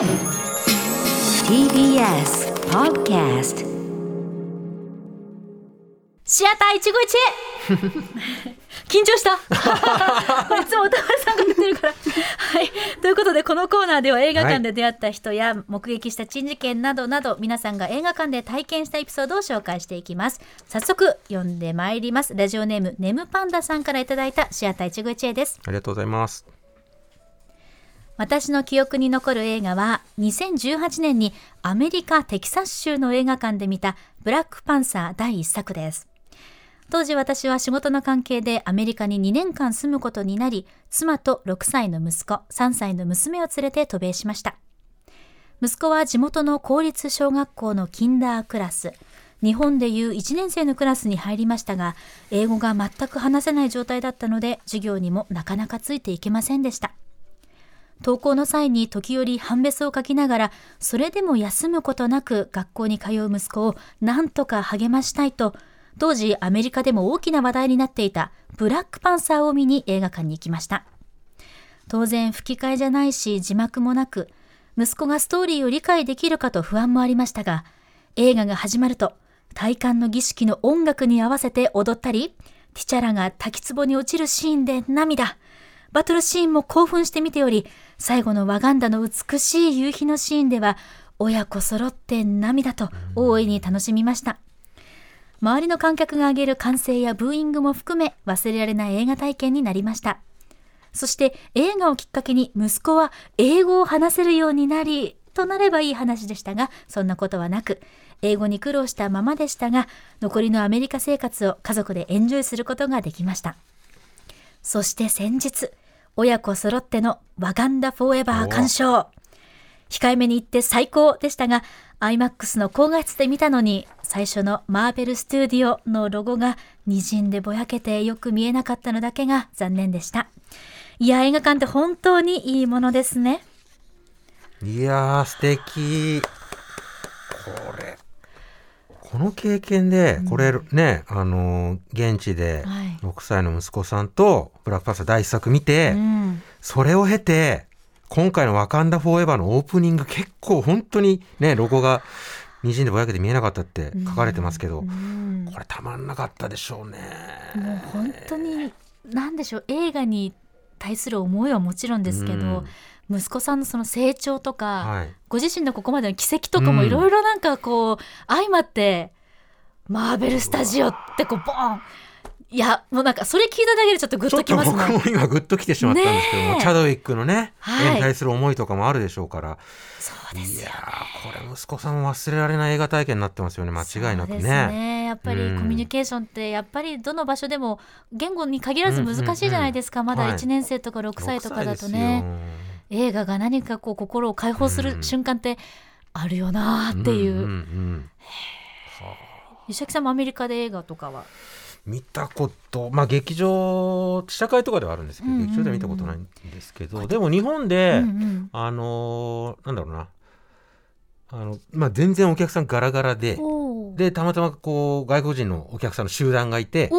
TBS Podcast シアター一期一会。緊張した。これいつも歌丸さんが言ってるから。はい。ということでこのコーナーでは映画館で出会った人や目撃した珍事件などなど皆さんが映画館で体験したエピソードを紹介していきます。早速読んでまいります。ラジオネームネムパンダさんからいただいたシアター一期一会です。ありがとうございます。私の記憶に残る映画は2018年にアメリカ・テキサス州の映画館で見たブラックパンサー第一作です。当時私は仕事の関係でアメリカに2年間住むことになり妻と6歳の息子3歳の娘を連れて渡米しました。息子は地元の公立小学校のキンダークラス日本でいう1年生のクラスに入りましたが英語が全く話せない状態だったので授業にもなかなかついていけませんでした。登校の際に時折半べそを書きながらそれでも休むことなく学校に通う息子を何とか励ましたいと当時アメリカでも大きな話題になっていたブラックパンサーを見に映画館に行きました。当然吹き替えじゃないし字幕もなく息子がストーリーを理解できるかと不安もありましたが映画が始まると体感の儀式の音楽に合わせて踊ったりティチャラが滝壺に落ちるシーンで涙。バトルシーンも興奮して見ており、最後のワガンダの美しい夕日のシーンでは、親子揃って涙と大いに楽しみました。周りの観客が挙げる歓声やブーイングも含め忘れられない映画体験になりました。そして映画をきっかけに息子は英語を話せるようになり、となればいい話でしたが、そんなことはなく、英語に苦労したままでしたが、残りのアメリカ生活を家族でエンジョイすることができました。そして先日、親子揃ってのワガンダフォーエバー鑑賞。控えめに言って最高でしたが、IMAX の高画質で見たのに、最初のマーベルスタジオのロゴが滲んでぼやけてよく見えなかったのだけが残念でした。いや、映画館って本当にいいものですね。いやー、素敵。これ。この経験で、これね、あのー現地ではい。6歳の息子さんとブラックパンサー第一作見て、うん。それを経て、今回のワカンダフォーエバーのオープニング結構本当にね、ロゴが滲んでぼやけて見えなかったって書かれてますけど、うん。これたまんなかったでしょうね。もう本当に何でしょう映画に対する思いはもちろんですけど、息子さんのその成長とか、はい。ご自身のここまでの奇跡とかもうん。いろいろなんかこう、相まってマーベルスタジオってこうボーン。いやもうなんかそれ聞いただけでちょっとグッとときますね。僕も今グッと来てしまったんですけども、ねえ。チャドウィックのね、はい。絵に対する思いとかもあるでしょうから、そうですよいやーこれ息子さんも忘れられない映画体験になってますよね。間違いなくね。ね。やっぱりうん。コミュニケーションってやっぱりどの場所でも言語に限らず難しいじゃないですか、まだうん。うんはい1年生とか6歳とかだと6ね、映画が何かこう心を解放するうん。瞬間ってあるよなーっていう、んんうん。石崎さんもアメリカで映画とかは？見たこと。まあ劇場試写会とかではあるんですけど、うんうんうん。劇場では見たことないんですけどでも日本で、うんうん。あのーなんだろうな。あの、まあ、全然お客さんガラガラででたまたまこう外国人のお客さんの集団がいて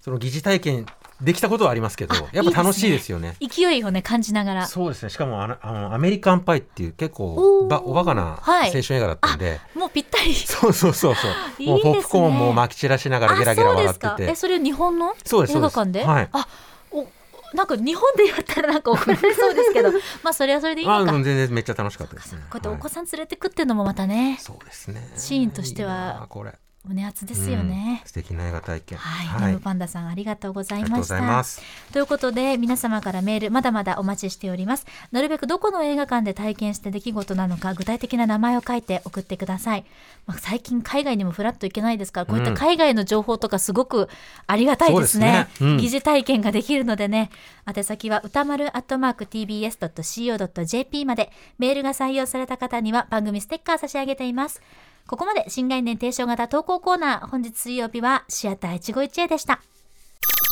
その疑似体験できたことはありますけどあやっぱ楽しいですよね。勢いをね感じながら。そうですね。しかもあのあのアメリカンパイっていう結構ばおバカなはい。青春映画だったんで、もうぴったり。そうそうそうそう。いいね。もうポップコーンもまき散らしながらゲラゲラ笑ってて。えそれ日本の？映画館で？はい。あおなんか日本でやったらなんか怒られそうですけど。まあそれはそれでいいのか。全然めっちゃ楽しかったですね。こうやってお子はいさん連れてくっていうのもまたね。そうですね。シーンとしては。これ胸熱ですよね。うん、素敵な映画体験。はい、ネムパンダさんありがとうございました。ということで皆様からメールまだまだお待ちしております。なるべくどこの映画館で体験した出来事なのか具体的な名前を書いて送ってください、まあ、最近海外にもフラッと行けないですからこういった海外の情報とかすごくありがたいですね,、そうですね。うん。疑似体験ができるのでね。宛先は歌丸アットマーク TBS.CO.JP まで。メールが採用された方には番組ステッカー差し上げていますここまで新概念提唱型投稿コーナー本日水曜日はシアター一期一会でした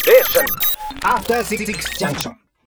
Station. After 66 Junction.